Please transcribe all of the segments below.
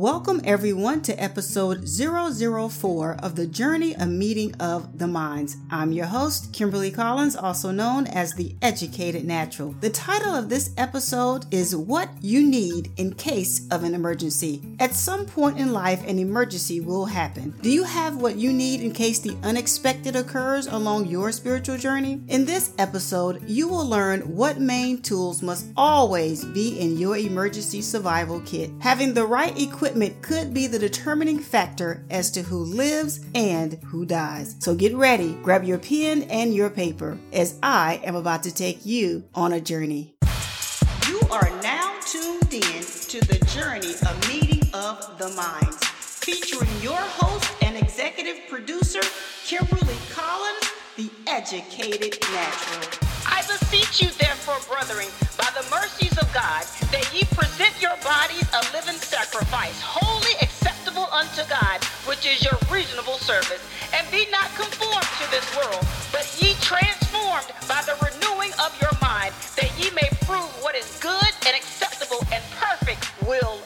Welcome everyone to episode 004 of the Journey a Meeting of the Minds. I'm your host, Kimberly Collins, also known as the Educated Natural. The title of this episode is What You Need in Case of an Emergency. At some point in life, an emergency will happen. Do you have what you need in case the unexpected occurs along your spiritual journey? In this episode, you will learn what main tools must always be in your emergency survival kit. Having the right equipment equipment could be the determining factor as to who lives and who dies. So get ready, grab your pen and your paper, as I am about to take you on a journey. You are now tuned in to the journey of meeting of the minds, featuring your host and executive producer, Kimberly Collins, the educated natural. I beseech you, therefore, brethren, by the mercies of God, that ye present your bodies a living sacrifice, holy acceptable unto God, which is your reasonable service. And be not conformed to this world, but ye transformed by the renewing of your mind, that ye may prove what is good and acceptable and perfect will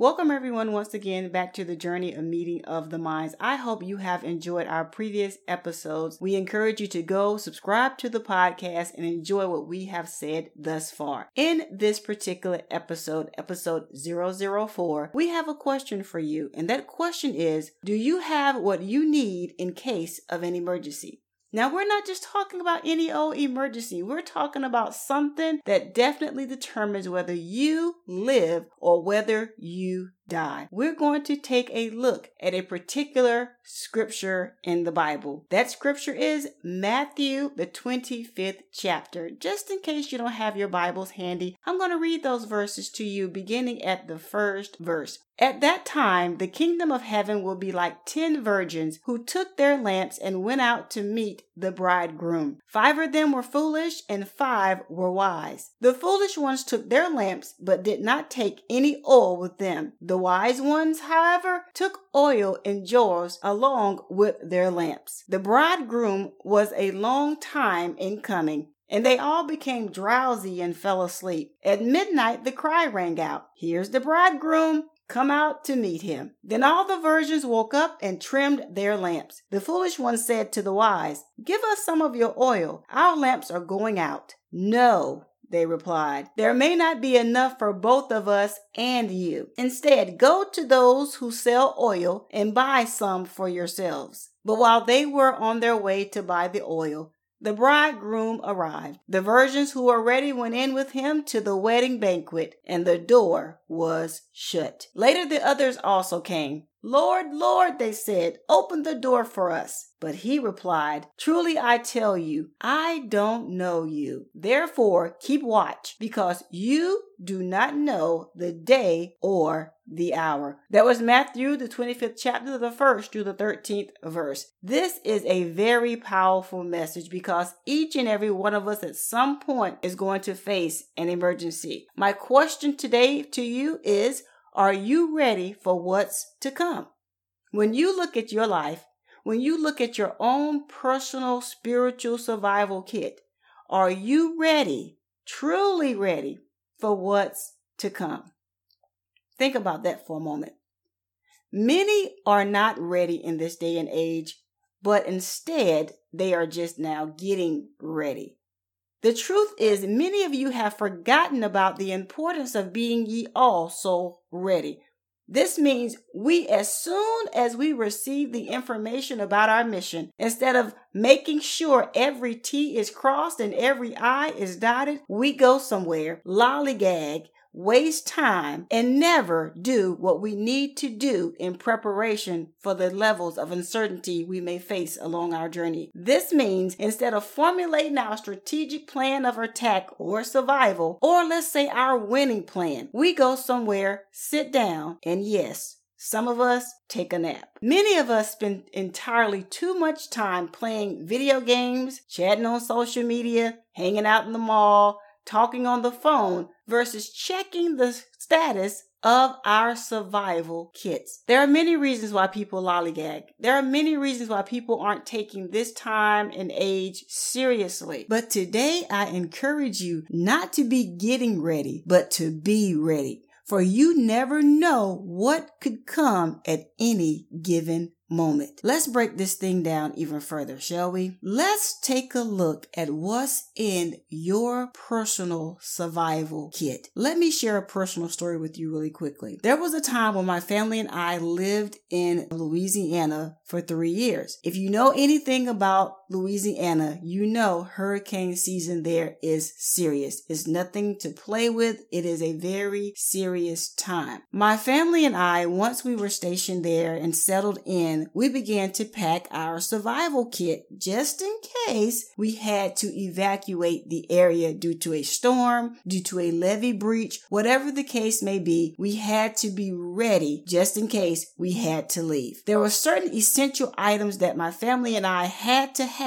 Welcome, everyone, once again back to the journey of meeting of the minds. I hope you have enjoyed our previous episodes. We encourage you to go subscribe to the podcast and enjoy what we have said thus far. In this particular episode, episode 004, we have a question for you, and that question is Do you have what you need in case of an emergency? Now, we're not just talking about any old emergency. We're talking about something that definitely determines whether you live or whether you die. We're going to take a look at a particular scripture in the Bible. That scripture is Matthew, the 25th chapter. Just in case you don't have your Bibles handy, I'm going to read those verses to you beginning at the first verse. At that time, the kingdom of heaven will be like ten virgins who took their lamps and went out to meet the bridegroom. Five of them were foolish and five were wise. The foolish ones took their lamps but did not take any oil with them. The wise ones, however, took oil in jars along with their lamps. The bridegroom was a long time in coming and they all became drowsy and fell asleep. At midnight, the cry rang out, Here's the bridegroom come out to meet him. Then all the virgins woke up and trimmed their lamps. The foolish one said to the wise, Give us some of your oil. Our lamps are going out. No, they replied. There may not be enough for both of us and you. Instead, go to those who sell oil and buy some for yourselves. But while they were on their way to buy the oil, the bridegroom arrived. The virgins who were ready went in with him to the wedding banquet, and the door was shut. Later, the others also came. Lord, Lord, they said, open the door for us. But he replied, Truly I tell you, I don't know you. Therefore, keep watch, because you do not know the day or the hour. That was Matthew, the 25th chapter, the first through the 13th verse. This is a very powerful message because each and every one of us at some point is going to face an emergency. My question today to you is, are you ready for what's to come? When you look at your life, when you look at your own personal spiritual survival kit, are you ready, truly ready for what's to come? Think about that for a moment. Many are not ready in this day and age, but instead they are just now getting ready. The truth is, many of you have forgotten about the importance of being ye also ready. This means we, as soon as we receive the information about our mission, instead of making sure every T is crossed and every I is dotted, we go somewhere, lollygag, waste time, and never do what we need to do in preparation for the levels of uncertainty we may face along our journey. This means instead of formulating our strategic plan of attack or survival, or let's say our winning plan, we go somewhere, sit down, and yes, some of us take a nap. Many of us spend entirely too much time playing video games, chatting on social media, hanging out in the mall, talking on the phone versus checking the status of our survival kits. There are many reasons why people lollygag. There are many reasons why people aren't taking this time and age seriously. But today I encourage you not to be getting ready, but to be ready. For you never know what could come at any given moment. Let's break this thing down even further, shall we? Let's take a look at what's in your personal survival kit. Let me share a personal story with you really quickly. There was a time when my family and I lived in Louisiana for three years. If you know anything about Louisiana, you know hurricane season there is serious. It's nothing to play with. It is a very serious time. My family and I, once we were stationed there and settled in, we began to pack our survival kit just in case we had to evacuate the area due to a storm, due to a levee breach, whatever the case may be, we had to be ready just in case we had to leave. There were certain essential items that my family and I had to have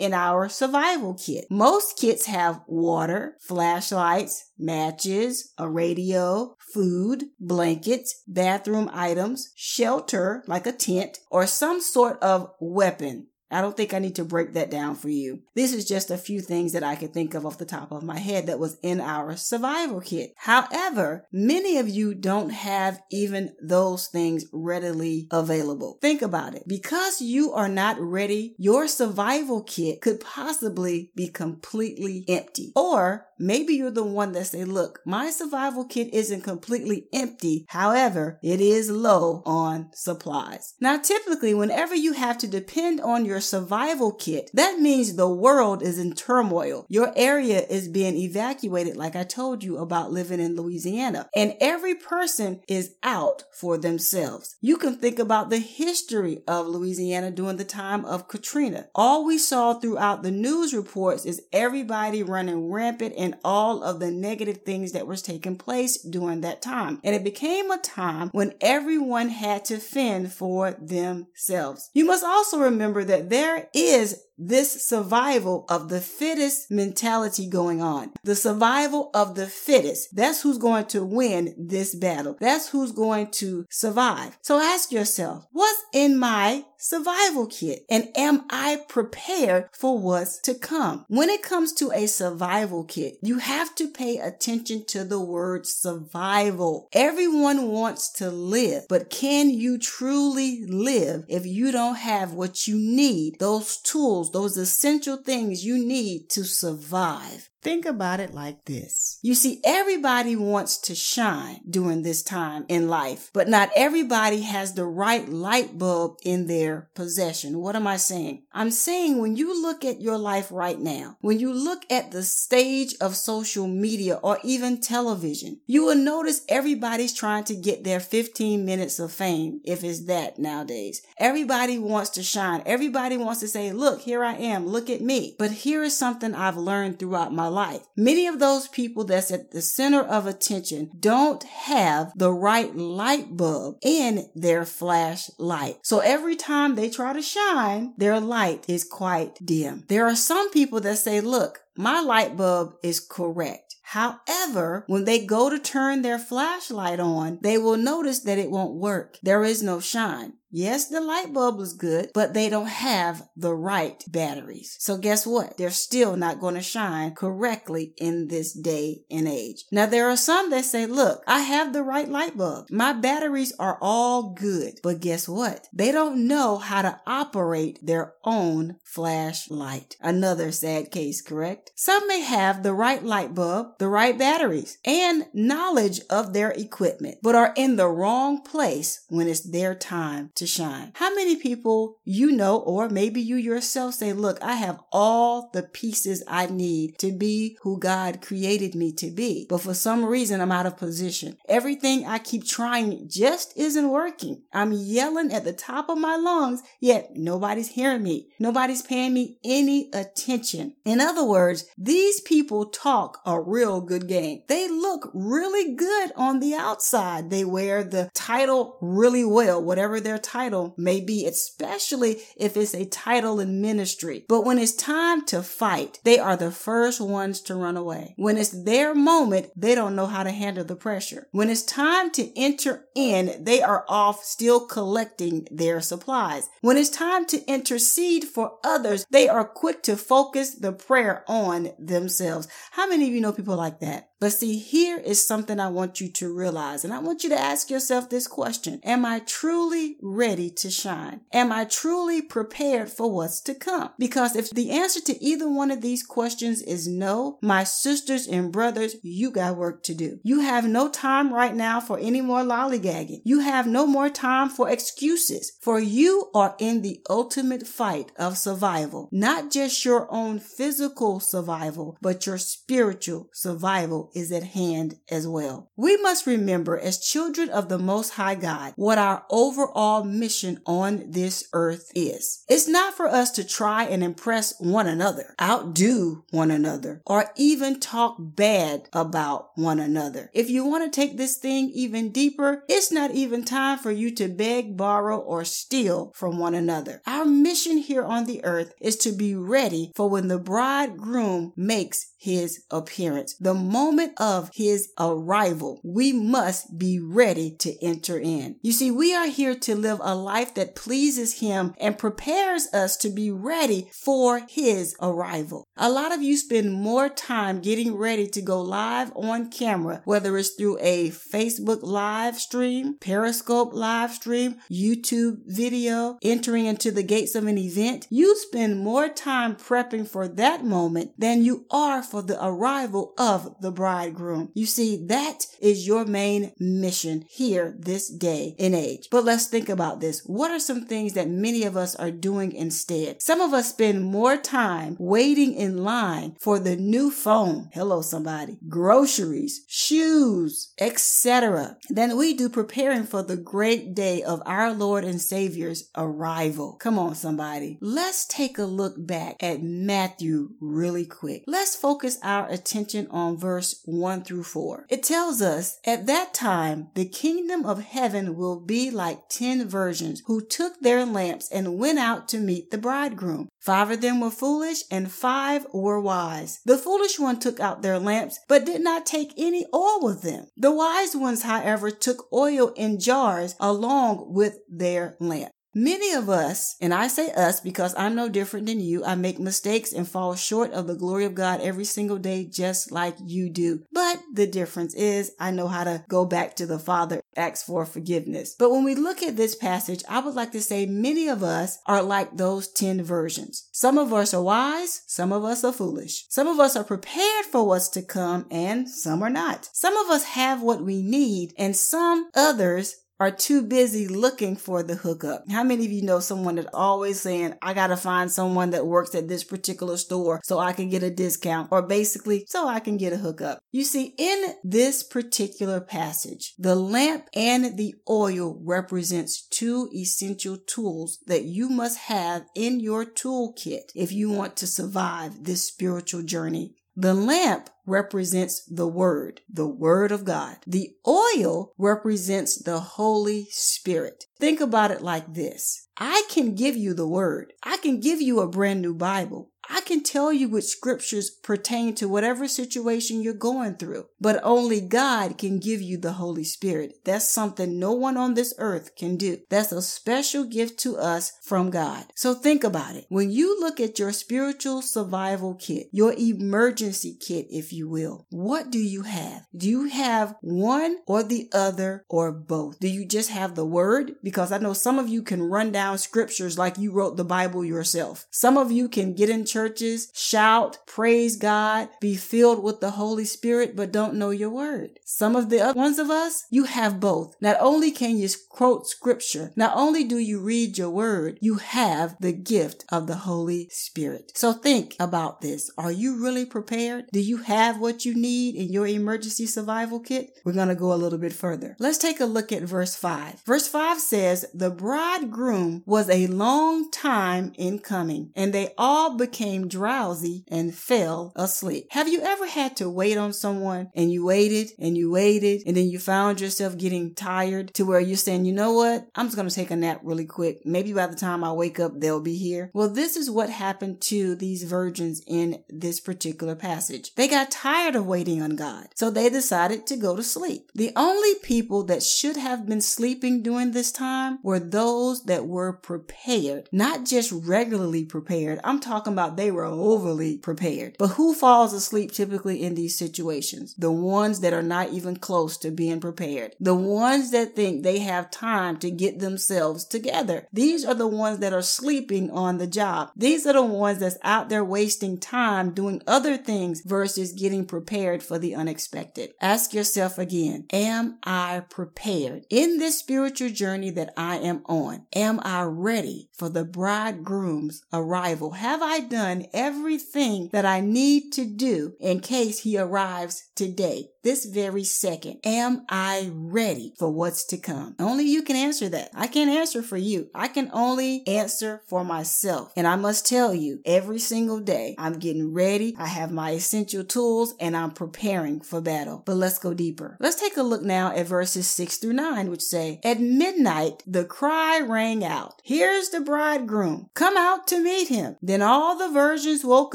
in our survival kit. Most kits have water, flashlights, matches, a radio, food, blankets, bathroom items, shelter like a tent, or some sort of weapon I don't think I need to break that down for you. This is just a few things that I could think of off the top of my head that was in our survival kit. However, many of you don't have even those things readily available. Think about it. Because you are not ready, your survival kit could possibly be completely empty. Or maybe you're the one that say, look, my survival kit isn't completely empty. However, it is low on supplies. Now, typically, whenever you have to depend on your survival kit. That means the world is in turmoil. Your area is being evacuated, like I told you about living in Louisiana. And every person is out for themselves. You can think about the history of Louisiana during the time of Katrina. All we saw throughout the news reports is everybody running rampant and all of the negative things that was taking place during that time. And it became a time when everyone had to fend for themselves. You must also remember that there is this survival of the fittest mentality going on. The survival of the fittest. That's who's going to win this battle. That's who's going to survive. So ask yourself, what's in my survival kit? And am I prepared for what's to come? When it comes to a survival kit, you have to pay attention to the word survival. Everyone wants to live, but can you truly live if you don't have what you need? Those tools, those essential things you need to survive. Think about it like this. You see, everybody wants to shine during this time in life, but not everybody has the right light bulb in their possession. What am I saying? I'm saying when you look at your life right now, when you look at the stage of social media or even television, you will notice everybody's trying to get their 15 minutes of fame, if it's that nowadays. Everybody wants to shine. Everybody wants to say, look, here I am. Look at me. But here is something I've learned throughout my life. Many of those people that's at the center of attention don't have the right light bulb in their flashlight. So every time they try to shine, their light is quite dim. There are some people that say, look, my light bulb is correct. However, when they go to turn their flashlight on, they will notice that it won't work. There is no shine. Yes, the light bulb is good, but they don't have the right batteries. So guess what? They're still not going to shine correctly in this day and age. Now there are some that say, look, I have the right light bulb. My batteries are all good. But guess what? They don't know how to operate their own flashlight. Another sad case, correct? Some may have the right light bulb, the right batteries, and knowledge of their equipment, but are in the wrong place when it's their time to shine. How many people you know, or maybe you yourself say, look, I have all the pieces I need to be who God created me to be. But for some reason, I'm out of position. Everything I keep trying just isn't working. I'm yelling at the top of my lungs, yet nobody's hearing me. Nobody's paying me any attention. In other words, these people talk a real good game. They look really good on the outside. They wear the title really well, whatever their title may be, especially if it's a title in ministry. But when it's time to fight, they are the first ones to run away. When it's their moment, they don't know how to handle the pressure. When it's time to enter in, they are off still collecting their supplies. When it's time to intercede for others, they are quick to focus the prayer on themselves. How many of you know people like that? But see, here is something I want you to realize. And I want you to ask yourself this question. Am I truly ready to shine? Am I truly prepared for what's to come? Because if the answer to either one of these questions is no, my sisters and brothers, you got work to do. You have no time right now for any more lollygagging. You have no more time for excuses. For you are in the ultimate fight of survival. Not just your own physical survival, but your spiritual survival is at hand as well. We must remember as children of the Most High God what our overall mission on this earth is. It's not for us to try and impress one another, outdo one another, or even talk bad about one another. If you want to take this thing even deeper, it's not even time for you to beg, borrow, or steal from one another. Our mission here on the earth is to be ready for when the bridegroom makes his appearance. The moment of his arrival, we must be ready to enter in. You see, we are here to live a life that pleases him and prepares us to be ready for his arrival. A lot of you spend more time getting ready to go live on camera, whether it's through a Facebook live stream, Periscope live stream, YouTube video, entering into the gates of an event. You spend more time prepping for that moment than you are for the arrival of the bridegroom. You see, that is your main mission here this day and age. But let's think about this. What are some things that many of us are doing instead? Some of us spend more time waiting in line for the new phone. Hello, somebody. Groceries, shoes, etc. than we do preparing for the great day of our Lord and Savior's arrival. Come on, somebody. Let's take a look back at Matthew really quick. Let's focus focus our attention on verse 1 through 4. It tells us, At that time, the kingdom of heaven will be like ten virgins who took their lamps and went out to meet the bridegroom. Five of them were foolish and five were wise. The foolish one took out their lamps, but did not take any oil with them. The wise ones, however, took oil in jars along with their lamp. Many of us, and I say us because I'm no different than you, I make mistakes and fall short of the glory of God every single day, just like you do. But the difference is I know how to go back to the Father, ask for forgiveness. But when we look at this passage, I would like to say many of us are like those 10 versions. Some of us are wise, some of us are foolish. Some of us are prepared for what's to come, and some are not. Some of us have what we need, and some others are too busy looking for the hookup. How many of you know someone that always saying, I gotta find someone that works at this particular store so I can get a discount or basically so I can get a hookup? You see, in this particular passage, the lamp and the oil represents two essential tools that you must have in your toolkit if you want to survive this spiritual journey the lamp represents the Word, the Word of God. The oil represents the Holy Spirit. Think about it like this. I can give you the Word. I can give you a brand new Bible. I can tell you which scriptures pertain to whatever situation you're going through, but only God can give you the Holy Spirit. That's something no one on this earth can do. That's a special gift to us from God. So think about it. When you look at your spiritual survival kit, your emergency kit, if you will, what do you have? Do you have one or the other or both? Do you just have the word? Because I know some of you can run down scriptures like you wrote the Bible yourself. Some of you can get in churches, shout, praise God, be filled with the Holy Spirit, but don't know your word. Some of the other ones of us, you have both. Not only can you quote scripture, not only do you read your word, you have the gift of the Holy Spirit. So think about this. Are you really prepared? Do you have what you need in your emergency survival kit? We're going to go a little bit further. Let's take a look at verse 5. Verse 5 says, The bridegroom was a long time in coming, and they all became drowsy and fell asleep. Have you ever had to wait on someone and you waited and you waited and then you found yourself getting tired to where you're saying, you know what? I'm just going to take a nap really quick. Maybe by the time I wake up, they'll be here. Well, this is what happened to these virgins in this particular passage. They got tired of waiting on God. So they decided to go to sleep. The only people that should have been sleeping during this time were those that were prepared, not just regularly prepared. I'm talking about they were overly prepared. But who falls asleep typically in these situations? The ones that are not even close to being prepared. The ones that think they have time to get themselves together. These are the ones that are sleeping on the job. These are the ones that's out there wasting time doing other things versus getting prepared for the unexpected. Ask yourself again, am I prepared in this spiritual journey that I am on? Am I ready for the bridegroom's arrival? Have I done everything that I need to do in case he arrives today? This very second. Am I ready for what's to come? Only you can answer that. I can't answer for you. I can only answer for myself. And I must tell you, every single day, I'm getting ready. I have my essential tools and I'm preparing for battle. But let's go deeper. Let's take a look now at verses six through nine, which say, At midnight, the cry rang out, Here's the bridegroom. Come out to meet him. Then all the virgins woke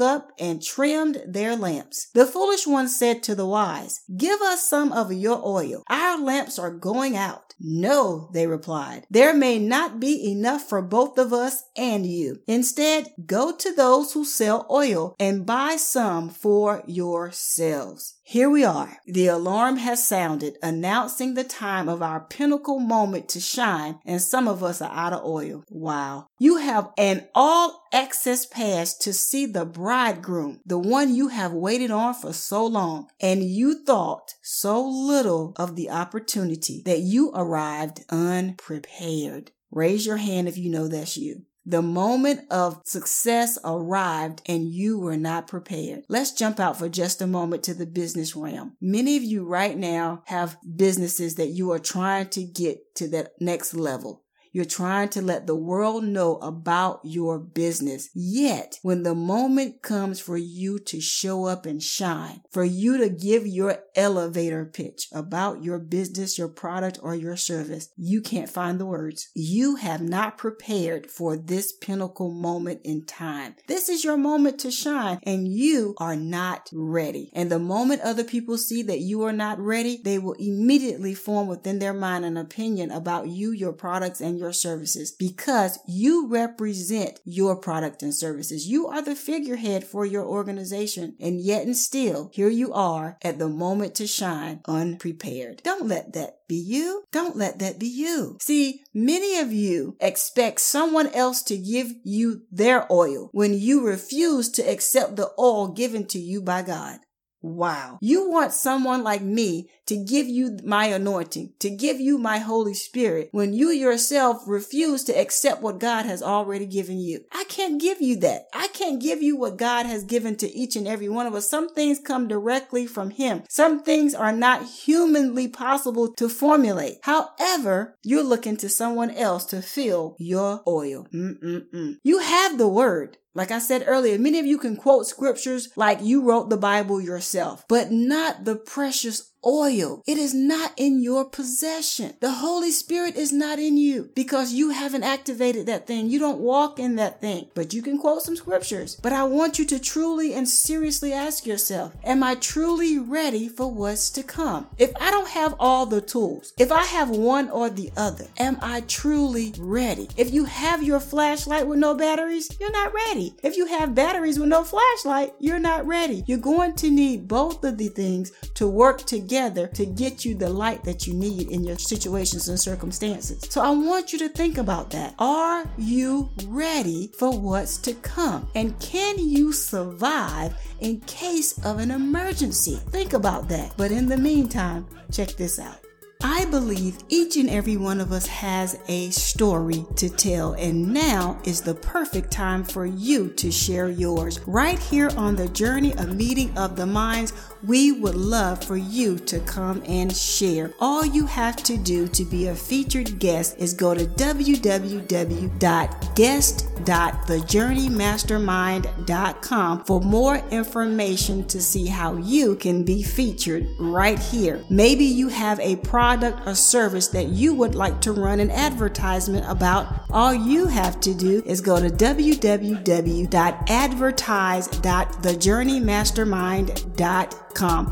up and trimmed their lamps. The foolish one said to the wise, Give us some of your oil. Our lamps are going out. No, they replied. There may not be enough for both of us and you. Instead, go to those who sell oil and buy some for yourselves. Here we are. The alarm has sounded, announcing the time of our pinnacle moment to shine, and some of us are out of oil. Wow. You have an all access pass to see the bridegroom, the one you have waited on for so long, and you thought so little of the opportunity that you arrived unprepared. Raise your hand if you know that's you. The moment of success arrived and you were not prepared. Let's jump out for just a moment to the business realm. Many of you right now have businesses that you are trying to get to that next level. You're trying to let the world know about your business. Yet, when the moment comes for you to show up and shine, for you to give your elevator pitch about your business, your product, or your service, you can't find the words. You have not prepared for this pinnacle moment in time. This is your moment to shine, and you are not ready. And the moment other people see that you are not ready, they will immediately form within their mind an opinion about you, your products, and your your services because you represent your product and services. You are the figurehead for your organization. And yet and still, here you are at the moment to shine unprepared. Don't let that be you. Don't let that be you. See, many of you expect someone else to give you their oil when you refuse to accept the oil given to you by God. Wow. You want someone like me to give you my anointing, to give you my Holy Spirit when you yourself refuse to accept what God has already given you. I can't give you that. I can't give you what God has given to each and every one of us. Some things come directly from Him. Some things are not humanly possible to formulate. However, you're looking to someone else to fill your oil. Mm-mm-mm. You have the word. Like I said earlier, many of you can quote scriptures like you wrote the Bible yourself, but not the precious oil. It is not in your possession. The Holy Spirit is not in you because you haven't activated that thing. You don't walk in that thing, but you can quote some scriptures. But I want you to truly and seriously ask yourself, am I truly ready for what's to come? If I don't have all the tools, if I have one or the other, am I truly ready? If you have your flashlight with no batteries, you're not ready. If you have batteries with no flashlight, you're not ready. You're going to need both of the things to work together together to get you the light that you need in your situations and circumstances. So I want you to think about that. Are you ready for what's to come? And can you survive in case of an emergency? Think about that. But in the meantime, check this out. I believe each and every one of us has a story to tell, and now is the perfect time for you to share yours. Right here on the journey of meeting of the minds, We would love for you to come and share. All you have to do to be a featured guest is go to www.guest.thejourneymastermind.com for more information to see how you can be featured right here. Maybe you have a product or service that you would like to run an advertisement about. All you have to do is go to www.advertise.thejourneymastermind.com.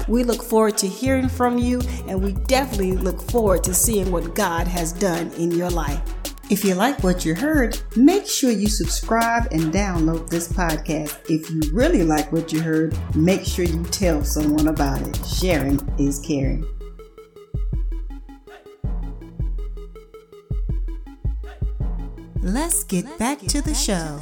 We look forward to hearing from you and we definitely look forward to seeing what God has done in your life. If you like what you heard, make sure you subscribe and download this podcast. If you really like what you heard, make sure you tell someone about it. Sharing is caring. Let's get back to the show.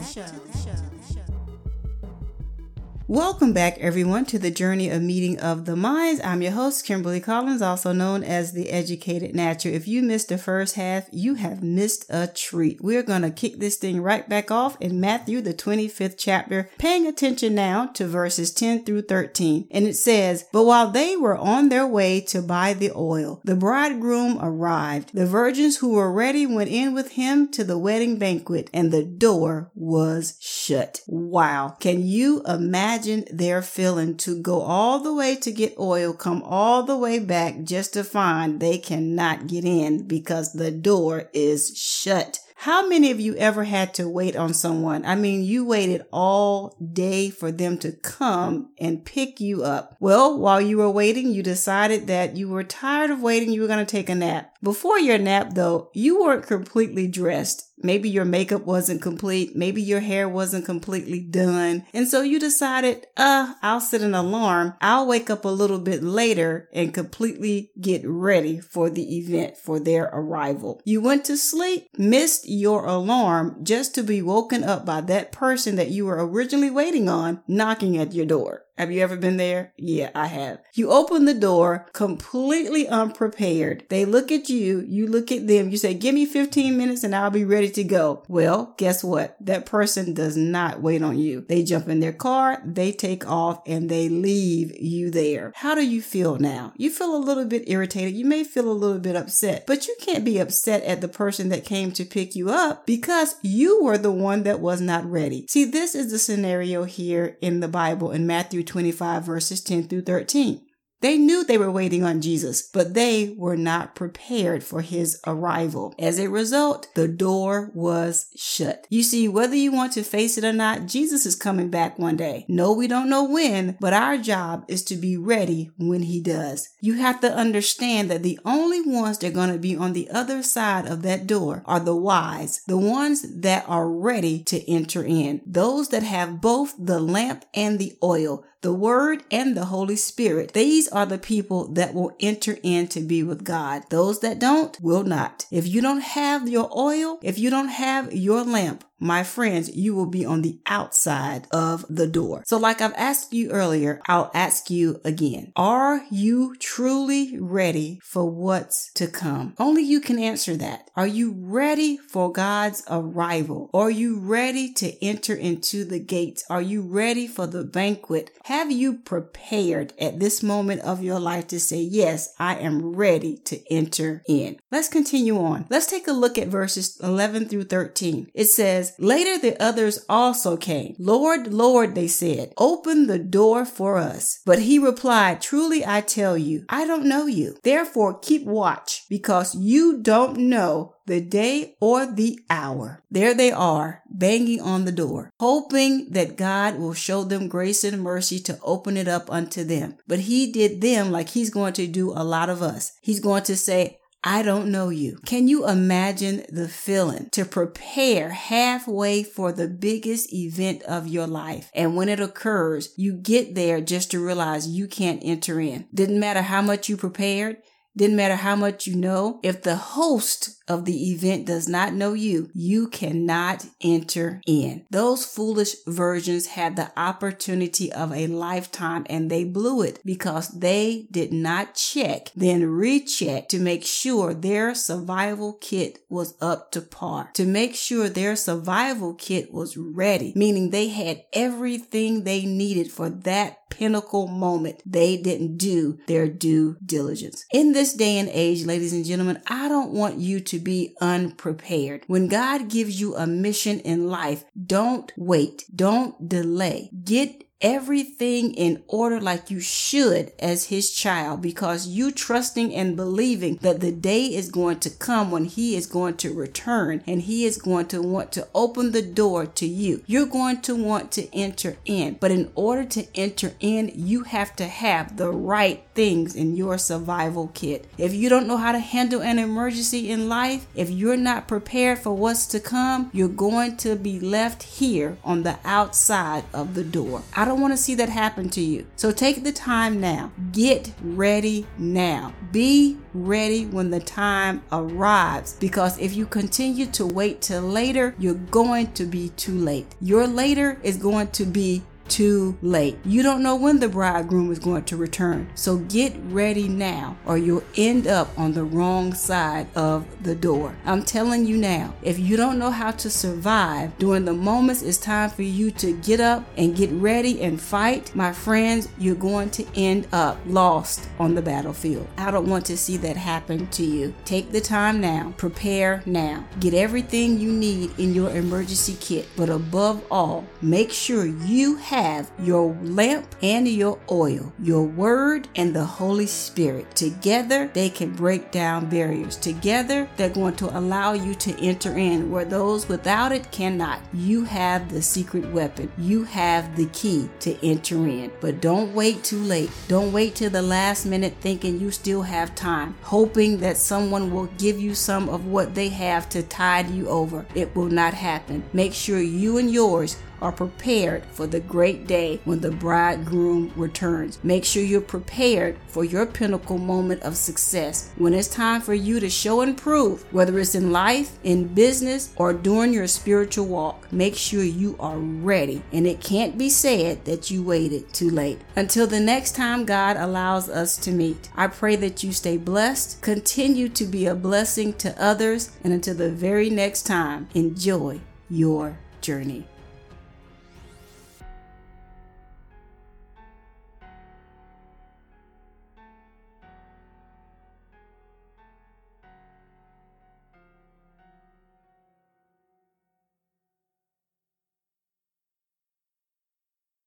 Welcome back, everyone, to the journey of meeting of the minds. I'm your host, Kimberly Collins, also known as the Educated Natural. If you missed the first half, you have missed a treat. We're going to kick this thing right back off in Matthew, the 25th chapter, paying attention now to verses 10 through 13. And it says, But while they were on their way to buy the oil, the bridegroom arrived. The virgins who were ready went in with him to the wedding banquet, and the door was shut. Wow. Can you imagine? Imagine their feeling to go all the way to get oil, come all the way back just to find they cannot get in because the door is shut. How many of you ever had to wait on someone? I mean, you waited all day for them to come and pick you up. Well, while you were waiting, you decided that you were tired of waiting. You were going to take a nap. Before your nap, though, you weren't completely dressed. Maybe your makeup wasn't complete. Maybe your hair wasn't completely done. And so you decided, uh, I'll set an alarm. I'll wake up a little bit later and completely get ready for the event, for their arrival. You went to sleep, missed your alarm just to be woken up by that person that you were originally waiting on knocking at your door. Have you ever been there? Yeah, I have. You open the door completely unprepared. They look at you, you look at them, you say, Give me 15 minutes and I'll be ready to go. Well, guess what? That person does not wait on you. They jump in their car, they take off, and they leave you there. How do you feel now? You feel a little bit irritated. You may feel a little bit upset, but you can't be upset at the person that came to pick you up because you were the one that was not ready. See, this is the scenario here in the Bible in Matthew 25, verses 10 through 13. They knew they were waiting on Jesus, but they were not prepared for his arrival. As a result, the door was shut. You see, whether you want to face it or not, Jesus is coming back one day. No, we don't know when, but our job is to be ready when he does. You have to understand that the only ones that are going to be on the other side of that door are the wise, the ones that are ready to enter in, those that have both the lamp and the oil the Word and the Holy Spirit. These are the people that will enter in to be with God. Those that don't will not. If you don't have your oil, if you don't have your lamp, my friends, you will be on the outside of the door. So like I've asked you earlier, I'll ask you again. Are you truly ready for what's to come? Only you can answer that. Are you ready for God's arrival? Are you ready to enter into the gates? Are you ready for the banquet? Have you prepared at this moment of your life to say, yes, I am ready to enter in? Let's continue on. Let's take a look at verses 11 through 13. It says, Later the others also came. Lord, Lord, they said, open the door for us. But he replied, Truly I tell you, I don't know you. Therefore keep watch, because you don't know the day or the hour. There they are, banging on the door, hoping that God will show them grace and mercy to open it up unto them. But he did them like he's going to do a lot of us. He's going to say, I don't know you. Can you imagine the feeling to prepare halfway for the biggest event of your life? And when it occurs, you get there just to realize you can't enter in. Didn't matter how much you prepared. Didn't matter how much you know. If the host of the event does not know you, you cannot enter in. Those foolish virgins had the opportunity of a lifetime and they blew it because they did not check, then recheck to make sure their survival kit was up to par, to make sure their survival kit was ready, meaning they had everything they needed for that pinnacle moment. They didn't do their due diligence. In this day and age, ladies and gentlemen, I don't want you to be unprepared. When God gives you a mission in life, don't wait. Don't delay. Get everything in order like you should as his child because you trusting and believing that the day is going to come when he is going to return and he is going to want to open the door to you. You're going to want to enter in, but in order to enter in, you have to have the right things in your survival kit. If you don't know how to handle an emergency in life, if you're not prepared for what's to come, you're going to be left here on the outside of the door. I don't want to see that happen to you. So take the time now. Get ready now. Be ready when the time arrives because if you continue to wait till later, you're going to be too late. Your later is going to be too late. You don't know when the bridegroom is going to return. So get ready now or you'll end up on the wrong side of the door. I'm telling you now, if you don't know how to survive during the moments it's time for you to get up and get ready and fight, my friends, you're going to end up lost on the battlefield. I don't want to see that happen to you. Take the time now, prepare now, get everything you need in your emergency kit, but above all, make sure you have have your lamp and your oil, your word and the Holy Spirit. Together, they can break down barriers. Together, they're going to allow you to enter in where those without it cannot. You have the secret weapon, you have the key to enter in. But don't wait too late. Don't wait till the last minute thinking you still have time, hoping that someone will give you some of what they have to tide you over. It will not happen. Make sure you and yours are prepared for the great day when the bridegroom returns. Make sure you're prepared for your pinnacle moment of success. When it's time for you to show and prove, whether it's in life, in business, or during your spiritual walk, make sure you are ready. And it can't be said that you waited too late. Until the next time God allows us to meet, I pray that you stay blessed, continue to be a blessing to others, and until the very next time, enjoy your journey.